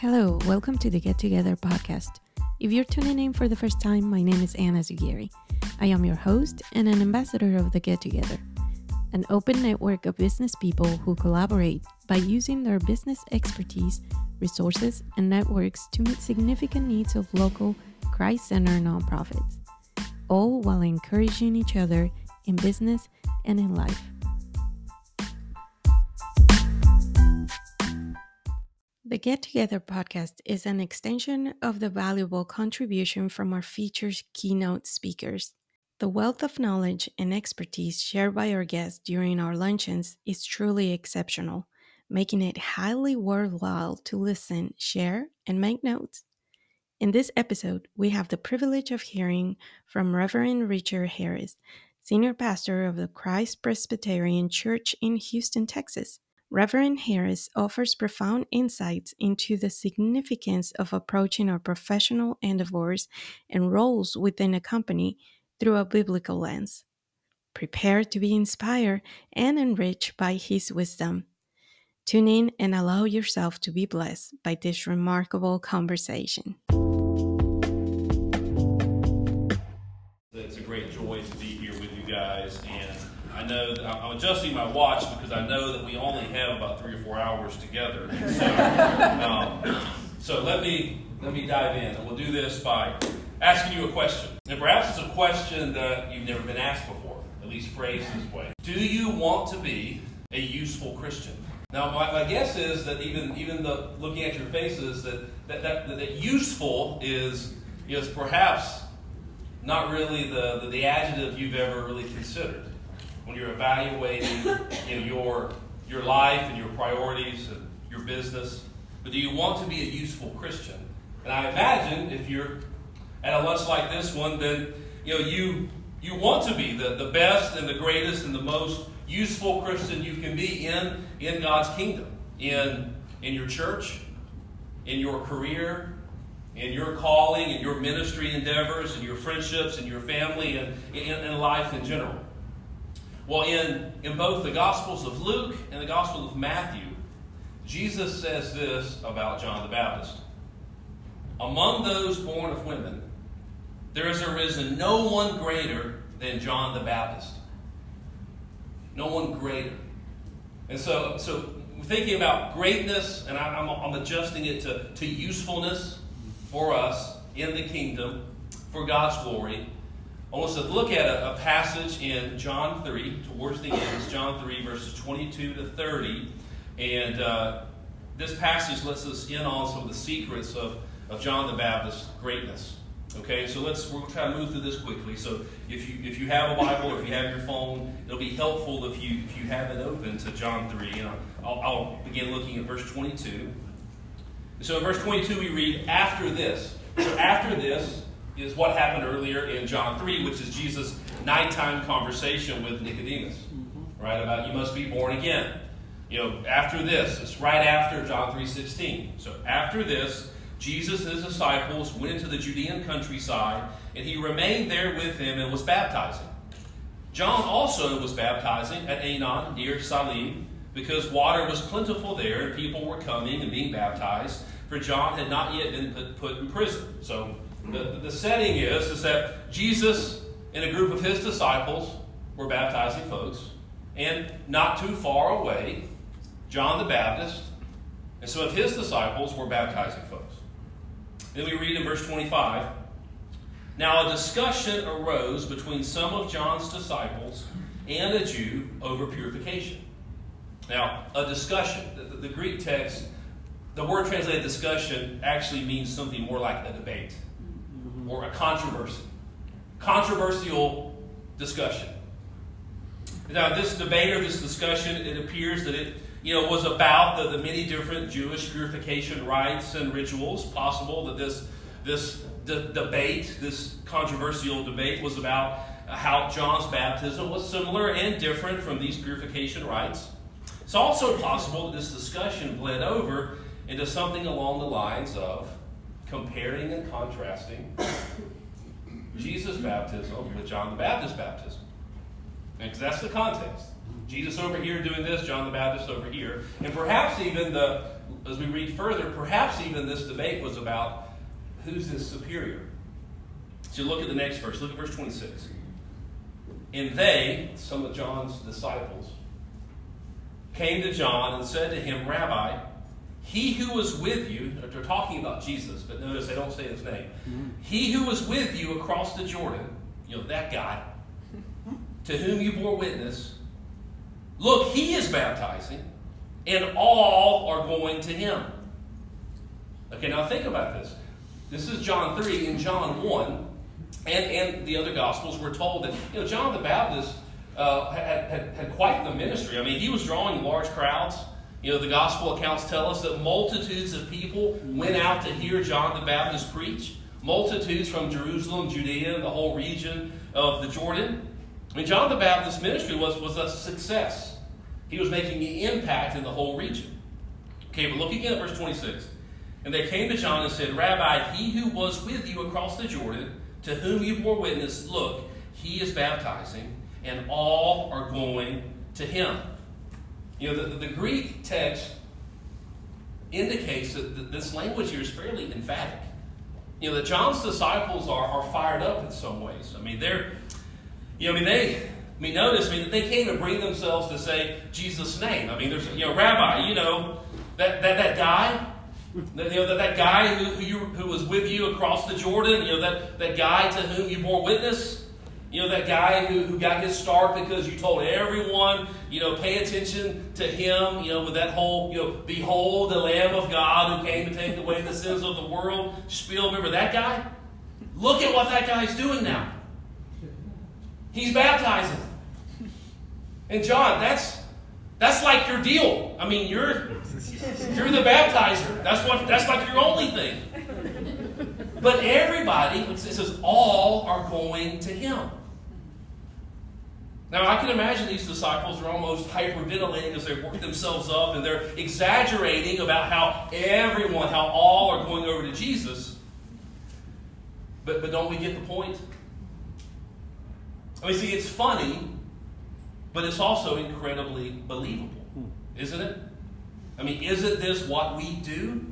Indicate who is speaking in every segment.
Speaker 1: Hello, welcome to the Get Together podcast. If you're tuning in for the first time, my name is Anna Zugiri. I am your host and an ambassador of the Get Together, an open network of business people who collaborate by using their business expertise, resources, and networks to meet significant needs of local, Christ centered nonprofits, all while encouraging each other in business and in life. The Get Together podcast is an extension of the valuable contribution from our featured keynote speakers. The wealth of knowledge and expertise shared by our guests during our luncheons is truly exceptional, making it highly worthwhile to listen, share, and make notes. In this episode, we have the privilege of hearing from Reverend Richard Harris, Senior Pastor of the Christ Presbyterian Church in Houston, Texas. Reverend Harris offers profound insights into the significance of approaching our professional endeavors and roles within a company through a biblical lens. Prepare to be inspired and enriched by his wisdom. Tune in and allow yourself to be blessed by this remarkable conversation.
Speaker 2: It's a great joy to be here with you guys and I know that I'm adjusting my watch because I know that we only have about three or four hours together. So, um, so let me let me dive in, and we'll do this by asking you a question. And perhaps it's a question that you've never been asked before, at least phrased this way. Do you want to be a useful Christian? Now, my, my guess is that even even the looking at your faces, that that, that, that useful is is perhaps not really the, the, the adjective you've ever really considered when you're evaluating you know, your, your life and your priorities and your business. But do you want to be a useful Christian? And I imagine if you're at a lunch like this one, then you know you you want to be the, the best and the greatest and the most useful Christian you can be in in God's kingdom, in in your church, in your career, in your calling, in your ministry endeavors, in your friendships, in your family, and in, in life in general. Well, in, in both the Gospels of Luke and the Gospel of Matthew, Jesus says this about John the Baptist Among those born of women, there has arisen no one greater than John the Baptist. No one greater. And so, so thinking about greatness, and I, am I'm adjusting it to, to usefulness for us in the kingdom for God's glory. I want us to look at a, a, passage in John 3, towards the end. It's John 3, verses 22 to 30. And uh, this passage lets us in on some of the secrets of, of John the Baptist's greatness. Okay, so let's we'll try to move through this quickly. So if you if you have a Bible or if you have your phone, it'll be helpful if you if you have it open to John 3. And I'll, I'll begin looking at verse 22. So in verse 22 we read, after this. So after this, is what happened earlier in John 3, which is Jesus' nighttime conversation with Nicodemus, mm-hmm. right? About you must be born again. You know, after this, it's right after John 3.16. So after this, Jesus and his disciples went into the Judean countryside, and he remained there with them and was baptizing. John also was baptizing at Aenon near Salim, because water was plentiful there, and people were coming and being baptized, for John had not yet been put, put in prison. So the, the setting is, is that Jesus and a group of his disciples were baptizing folks, and not too far away, John the Baptist and some of his disciples were baptizing folks. Then we read in verse 25 Now a discussion arose between some of John's disciples and a Jew over purification. Now, a discussion, the, the Greek text, the word translated discussion actually means something more like a debate or a controversy. Controversial discussion. Now, this debate or this discussion, it appears that it you know, was about the, the many different Jewish purification rites and rituals. Possible that this, this debate, this controversial debate, was about how John's baptism was similar and different from these purification rites. It's also possible that this discussion bled over into something along the lines of comparing and contrasting Jesus' baptism with John the Baptist's baptism. Because that's the context. Jesus over here doing this, John the Baptist over here. And perhaps even the, as we read further, perhaps even this debate was about who's his superior. So look at the next verse. Look at verse 26. And they, some of John's disciples, came to John and said to him, Rabbi, he who was with you, they're talking about Jesus, but notice they don't say his name. Mm-hmm. He who was with you across the Jordan, you know, that guy, to whom you bore witness, look, he is baptizing, and all are going to him. Okay, now think about this. This is John 3 and John 1, and, and the other Gospels, we're told that, you know, John the Baptist uh, had, had, had quite the ministry. I mean, he was drawing large crowds. You know, the gospel accounts tell us that multitudes of people went out to hear John the Baptist preach. Multitudes from Jerusalem, Judea, and the whole region of the Jordan. I mean, John the Baptist's ministry was, was a success. He was making an impact in the whole region. Okay, but look again at verse 26. And they came to John and said, Rabbi, he who was with you across the Jordan, to whom you bore witness, look, he is baptizing, and all are going to him. You know, the, the Greek text indicates that this language here is fairly emphatic. You know, that John's disciples are, are fired up in some ways. I mean, they're, you know, I mean, they, I mean, notice, I mean, they came to bring themselves to say Jesus' name. I mean, there's, you know, Rabbi, you know, that, that, that guy, you know, that, that guy who, who, you, who was with you across the Jordan, you know, that, that guy to whom you bore witness, you know, that guy who, who got his start because you told everyone, you know, pay attention to him, you know, with that whole, you know, behold the Lamb of God who came to take away the sins of the world spiel. Remember that guy? Look at what that guy's doing now. He's baptizing. And John, that's that's like your deal. I mean, you're you're the baptizer. That's what that's like your only thing. But everybody, it says all are going to him. Now, I can imagine these disciples are almost hyperventilating as they work themselves up and they're exaggerating about how everyone, how all are going over to Jesus. But, but don't we get the point? I mean, see, it's funny, but it's also incredibly believable, isn't it? I mean, isn't this what we do?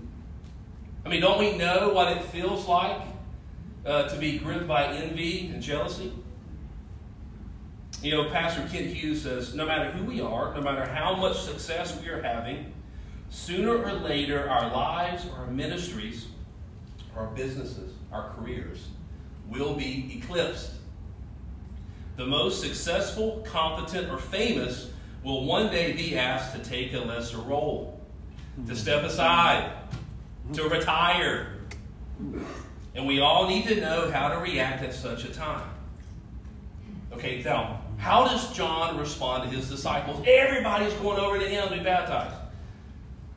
Speaker 2: I mean, don't we know what it feels like uh, to be gripped by envy and jealousy? You know, Pastor Kent Hughes says no matter who we are, no matter how much success we are having, sooner or later our lives, our ministries, our businesses, our careers will be eclipsed. The most successful, competent, or famous will one day be asked to take a lesser role, to step aside, to retire. And we all need to know how to react at such a time. Okay, now, how does John respond to his disciples? Everybody's going over to him to be baptized.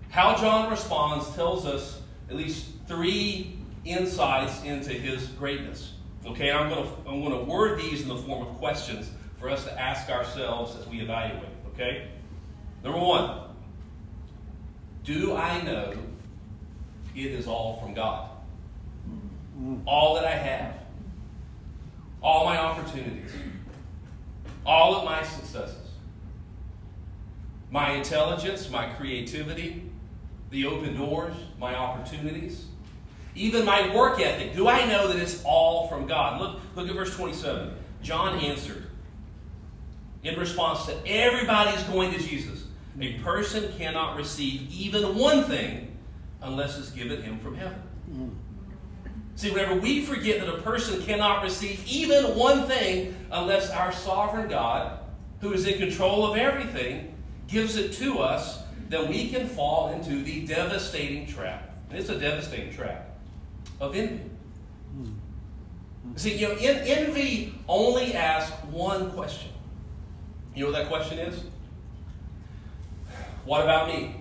Speaker 2: How John responds tells us at least three insights into his greatness. Okay, I'm going to I'm going to word these in the form of questions for us to ask ourselves as we evaluate. Okay, number one, do I know it is all from God? Mm. All that I have, all my opportunities all of my successes my intelligence, my creativity, the open doors, my opportunities, even my work ethic. Do I know that it's all from God? Look, look at verse 27. John answered in response to everybody's going to Jesus. A person cannot receive even one thing unless it's given him from heaven. Mm. See, whenever we forget that a person cannot receive even one thing unless our sovereign God, who is in control of everything, gives it to us, then we can fall into the devastating trap. And it's a devastating trap of envy. See, you know, envy only asks one question. You know what that question is? What about me?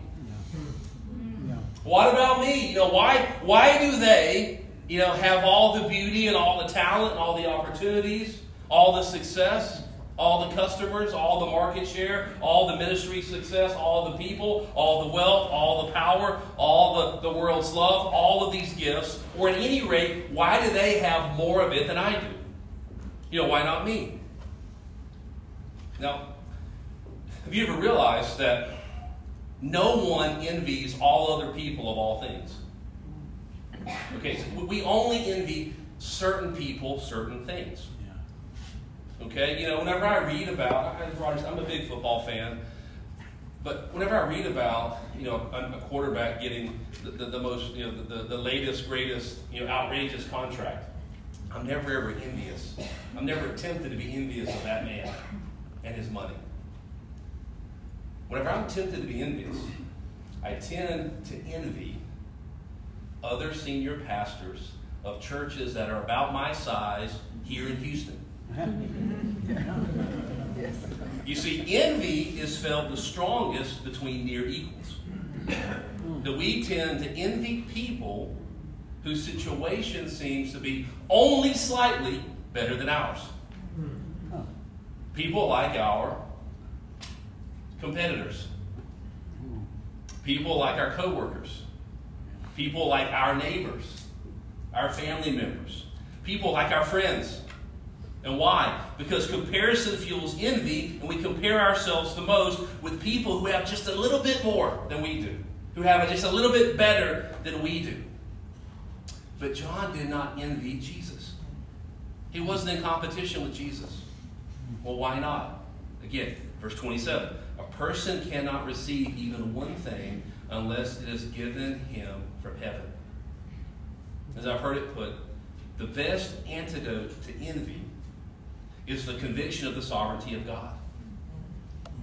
Speaker 2: Yeah. Hmm. What about me? You know, why why do they you know, have all the beauty and all the talent and all the opportunities, all the success, all the customers, all the market share, all the ministry success, all the people, all the wealth, all the power, all the, the world's love, all of these gifts, or at any rate, why do they have more of it than I do? You know, why not me? Now, Have you ever realized that no one envies all other people of all things? Okay, so we only envy certain people certain things. Okay, you know, whenever I read about, I'm a big football fan, but whenever I read about, you know, a, quarterback getting the, the, the most, you know, the, the latest, greatest, you know, outrageous contract, I'm never ever envious. I'm never tempted to be envious of that man and his money. Whenever I'm tempted to be envious, I tend to envy other senior pastors of churches that are about my size here in Houston. You see, envy is felt the strongest between near equals. That we tend to envy people whose situation seems to be only slightly better than ours. People like our competitors. People like our coworkers. People like our neighbors, our family members. People like our friends. And why? Because comparison fuels envy, and we compare ourselves the most with people who have just a little bit more than we do, who have just a little bit better than we do. But John did not envy Jesus. He wasn't in competition with Jesus. Well, why not? Again, verse 27 A person cannot receive even one thing unless it is given him from heaven. As I've heard it put, the best antidote to envy is the conviction of the sovereignty of God.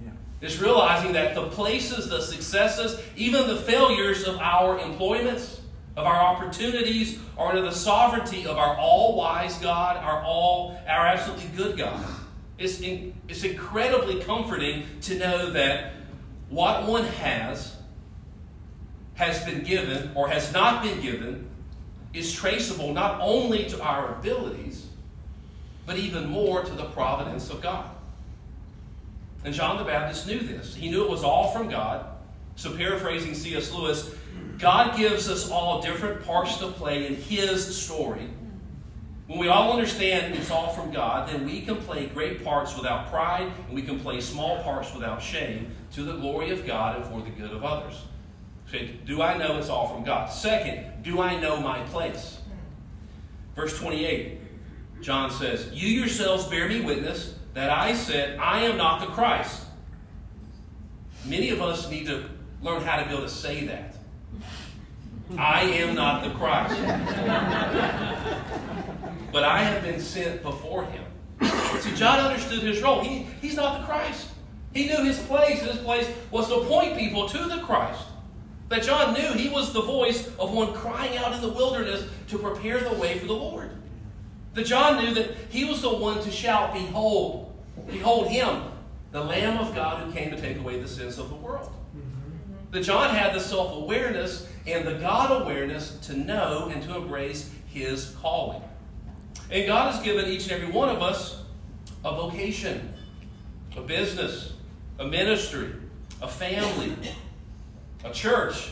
Speaker 2: Yeah. It's realizing that the places, the successes, even the failures of our employments, of our opportunities, are under the sovereignty of our all wise God, our all, our absolutely good God. It's, in, it's incredibly comforting to know that what one has has been given or has not been given is traceable not only to our abilities, but even more to the providence of God. And John the Baptist knew this. He knew it was all from God. So, paraphrasing C.S. Lewis, God gives us all different parts to play in His story. When we all understand it's all from God, then we can play great parts without pride, and we can play small parts without shame to the glory of God and for the good of others. Do I know it's all from God? Second, do I know my place? Verse 28. John says, You yourselves bear me witness that I said, I am not the Christ. Many of us need to learn how to be able to say that. I am not the Christ. but I have been sent before him. See, John understood his role. He, he's not the Christ. He knew his place. His place was to point people to the Christ. That John knew he was the voice of one crying out in the wilderness to prepare the way for the Lord. That John knew that he was the one to shout, Behold, behold him, the Lamb of God who came to take away the sins of the world. Mm-hmm. That John had the self awareness and the God awareness to know and to embrace his calling. And God has given each and every one of us a vocation, a business, a ministry, a family, a church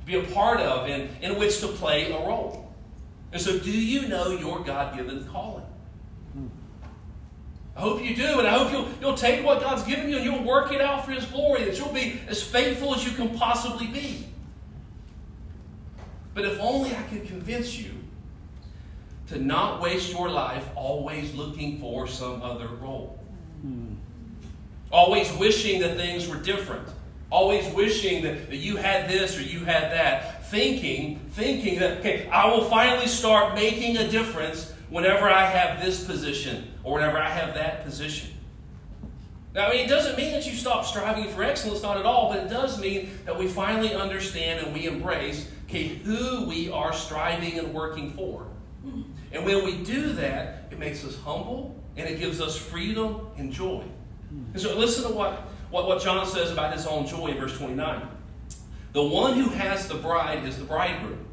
Speaker 2: to be a part of and in which to play a role. And so, do you know your God given calling? I hope you do, and I hope you'll, you'll take what God's given you and you'll work it out for His glory, that you'll be as faithful as you can possibly be. But if only I could convince you to not waste your life always looking for some other role. Hmm. Always wishing that things were different. Always wishing that, that you had this or you had that thinking, thinking that, okay, I will finally start making a difference whenever I have this position or whenever I have that position. Now, I mean, it doesn't mean that you stop striving for excellence, not at all, but it does mean that we finally understand and we embrace, okay, who we are striving and working for. And when we do that, it makes us humble and it gives us freedom and joy. And so listen to what, what, what John says about his own joy in verse 29. The one who has the bride is the bridegroom.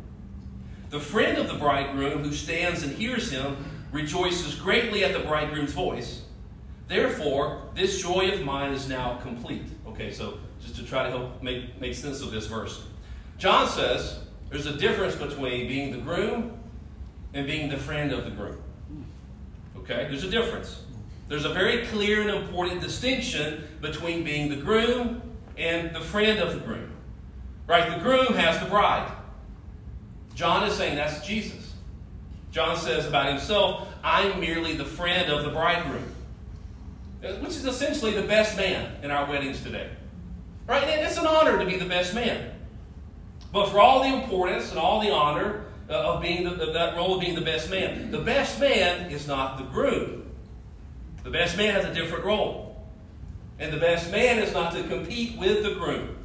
Speaker 2: The friend of the bridegroom who stands and hears him rejoices greatly at the bridegroom's voice. Therefore, this joy of mine is now complete. Okay, so just to try to help make, make sense of this verse. John says there's a difference between being the groom and being the friend of the groom. Okay, there's a difference. there's a very clear and important distinction between being the groom and the friend of the groom. Right? The groom has the bride. John is saying that's Jesus. John says about himself, I'm merely the friend of the bridegroom, which is essentially the best man in our weddings today. Right? And it's an honor to be the best man. But for all the importance and all the honor uh, of being the, that role of being the best man, the best man is not the groom. The best man has a different role. And the best man is not to compete with the groom.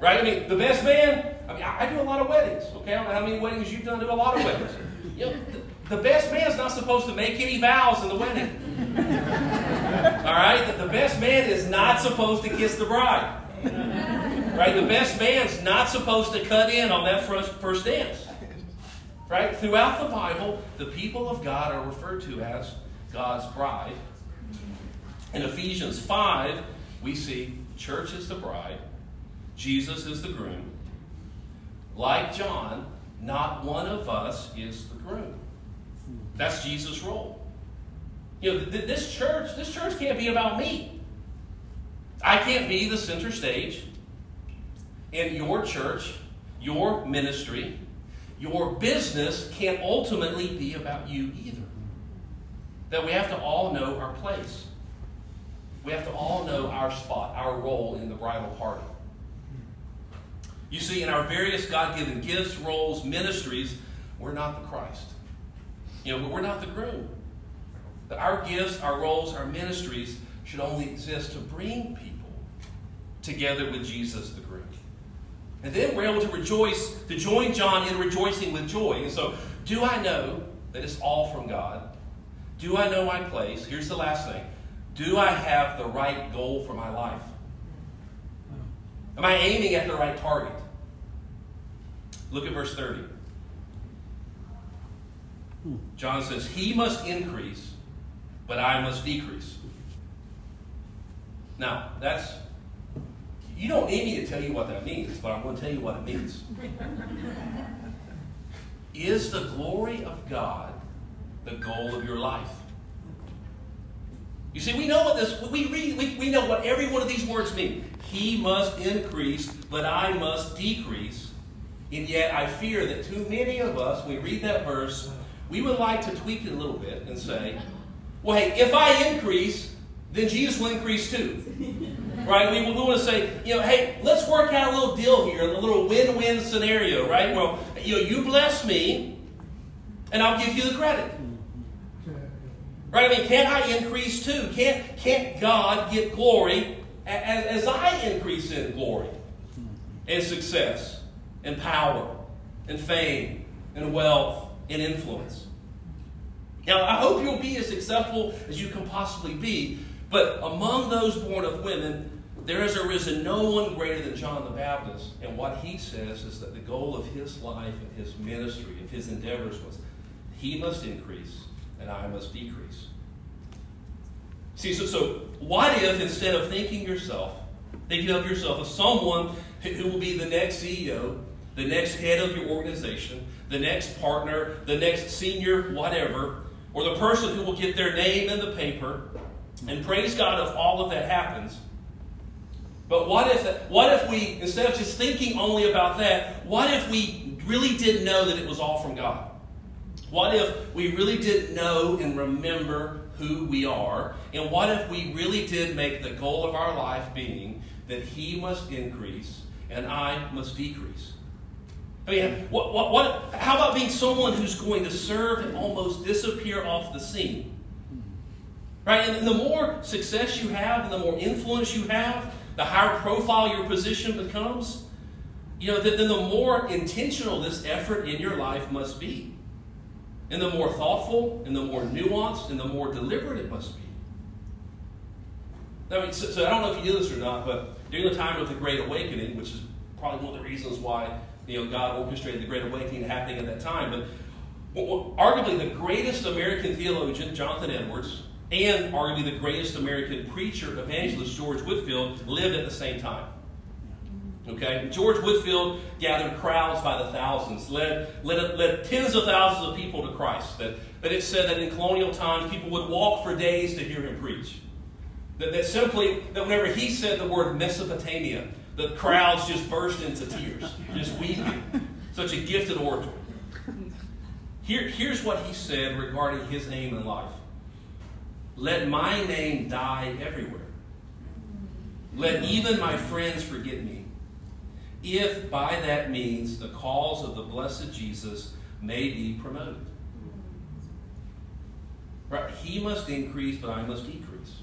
Speaker 2: Right? I mean, the best man, I mean, I, do a lot of weddings. Okay? I don't know how many weddings you've done. Do a lot of weddings. You know, the, the best man's not supposed to make any vows in the wedding. All right? The, the best man is not supposed to kiss the bride. Right? The best man's not supposed to cut in on that first, first dance. Right? Throughout the Bible, the people of God are referred to as God's bride. In Ephesians 5, we see church is the bride, Jesus is the groom. Like John, not one of us is the groom. That's Jesus' role. You know, th- this church, this church can't be about me. I can't be the center stage in your church, your ministry, your business can't ultimately be about you either. That we have to all know our place. We have to all know our spot, our role in the bridal party. You see, in our various God given gifts, roles, ministries, we're not the Christ. You know, we're not the groom. Our gifts, our roles, our ministries should only exist to bring people together with Jesus the groom. And then we're able to rejoice, to join John in rejoicing with joy. And so, do I know that it's all from God? Do I know my place? Here's the last thing. Do I have the right goal for my life? Am I aiming at the right target? Look at verse 30. John says, He must increase, but I must decrease. Now, that's, you don't need me to tell you what that means, but I'm going to tell you what it means. Is the glory of God the goal of your life? You see, we know what this, we read, we, we know what every one of these words mean. He must increase, but I must decrease. And yet I fear that too many of us, we read that verse, we would like to tweak it a little bit and say, well, hey, if I increase, then Jesus will increase too. right? We, we want to say, you know, hey, let's work out a little deal here, a little win-win scenario, right? Well, you know, you bless me, and I'll give you the credit. Right? I mean, can't I increase too? Can't, can't God get glory as, as I increase in glory and success and power and fame and wealth and influence? Now, I hope you'll be as successful as you can possibly be, but among those born of women, there has arisen no one greater than John the Baptist. And what he says is that the goal of his life and his ministry, of his endeavors, was he must increase and I must decrease. See, so, so what if instead of thinking yourself, thinking of yourself as someone who will be the next CEO, the next head of your organization, the next partner, the next senior whatever, or the person who will get their name in the paper, and praise God if all of that happens. But what if, what if we, instead of just thinking only about that, what if we really didn't know that it was all from God? What if we really did know and remember who we are? And what if we really did make the goal of our life being that He must increase and I must decrease? I mean, what, what, what, how about being someone who's going to serve and almost disappear off the scene? Right? And the more success you have and the more influence you have, the higher profile your position becomes, you know, then the more intentional this effort in your life must be. And the more thoughtful, and the more nuanced, and the more deliberate it must be. I mean, so, so I don't know if you knew this or not, but during the time of the Great Awakening, which is probably one of the reasons why you know God orchestrated the Great Awakening happening at that time, but arguably the greatest American theologian, Jonathan Edwards, and arguably the greatest American preacher, evangelist, George Whitefield, lived at the same time. Okay? George Whitefield gathered crowds by the thousands, led, led, led tens of thousands of people to Christ. That that it said that in colonial times people would walk for days to hear him preach. That, that simply, that whenever he said the word Mesopotamia, the crowds just burst into tears, just weeping. Such a gifted orator. Here, here's what he said regarding his aim in life Let my name die everywhere. Let even my friends forget me. If by that means the cause of the blessed Jesus may be promoted. Right? He must increase, but I must decrease.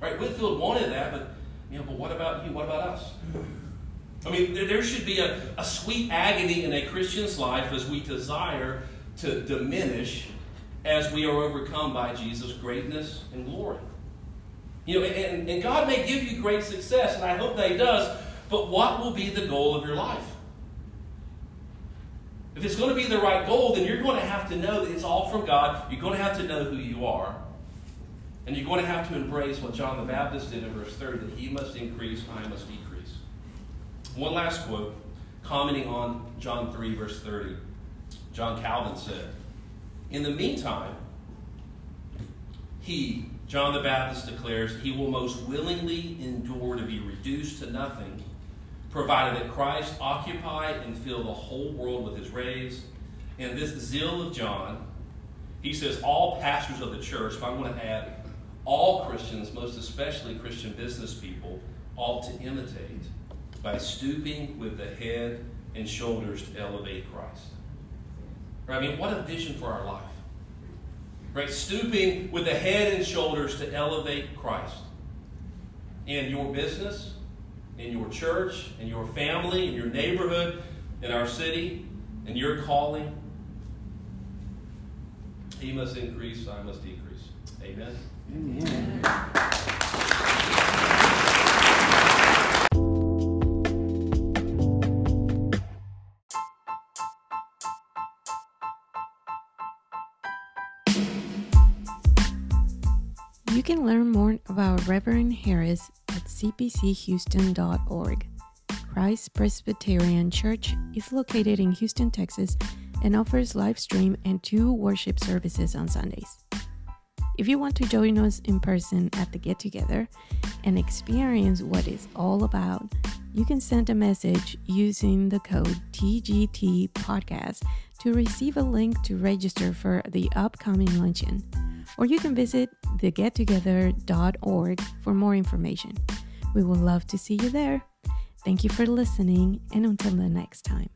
Speaker 2: Right? Whitefield wanted that, but you know, but what about you? What about us? I mean, there should be a, a sweet agony in a Christian's life as we desire to diminish as we are overcome by Jesus' greatness and glory. You know, and, and God may give you great success, and I hope that He does, but what will be the goal of your life? If it's going to be the right goal, then you're going to have to know that it's all from God. You're going to have to know who you are. And you're going to have to embrace what John the Baptist did in verse 30 that he must increase, I must decrease. One last quote, commenting on John 3, verse 30. John Calvin said, In the meantime, he, John the Baptist declares, he will most willingly endure to be reduced to nothing, provided that Christ occupy and fill the whole world with his rays. And this zeal of John, he says, all pastors of the church, but I'm going to add, all Christians, most especially Christian business people, ought to imitate by stooping with the head and shoulders to elevate Christ. Right? I mean, what a vision for our life. Right? Stooping with the head and shoulders to elevate Christ. In your business, in your church, in your family, in your neighborhood, in our city, in your calling. He must increase, I must decrease. Amen. Amen.
Speaker 1: You can learn more about Reverend Harris at cpchouston.org. Christ Presbyterian Church is located in Houston, Texas, and offers live stream and two worship services on Sundays. If you want to join us in person at the get together and experience what it's all about, you can send a message using the code TGT podcast to receive a link to register for the upcoming luncheon. Or you can visit thegettogether.org for more information. We would love to see you there. Thank you for listening, and until the next time.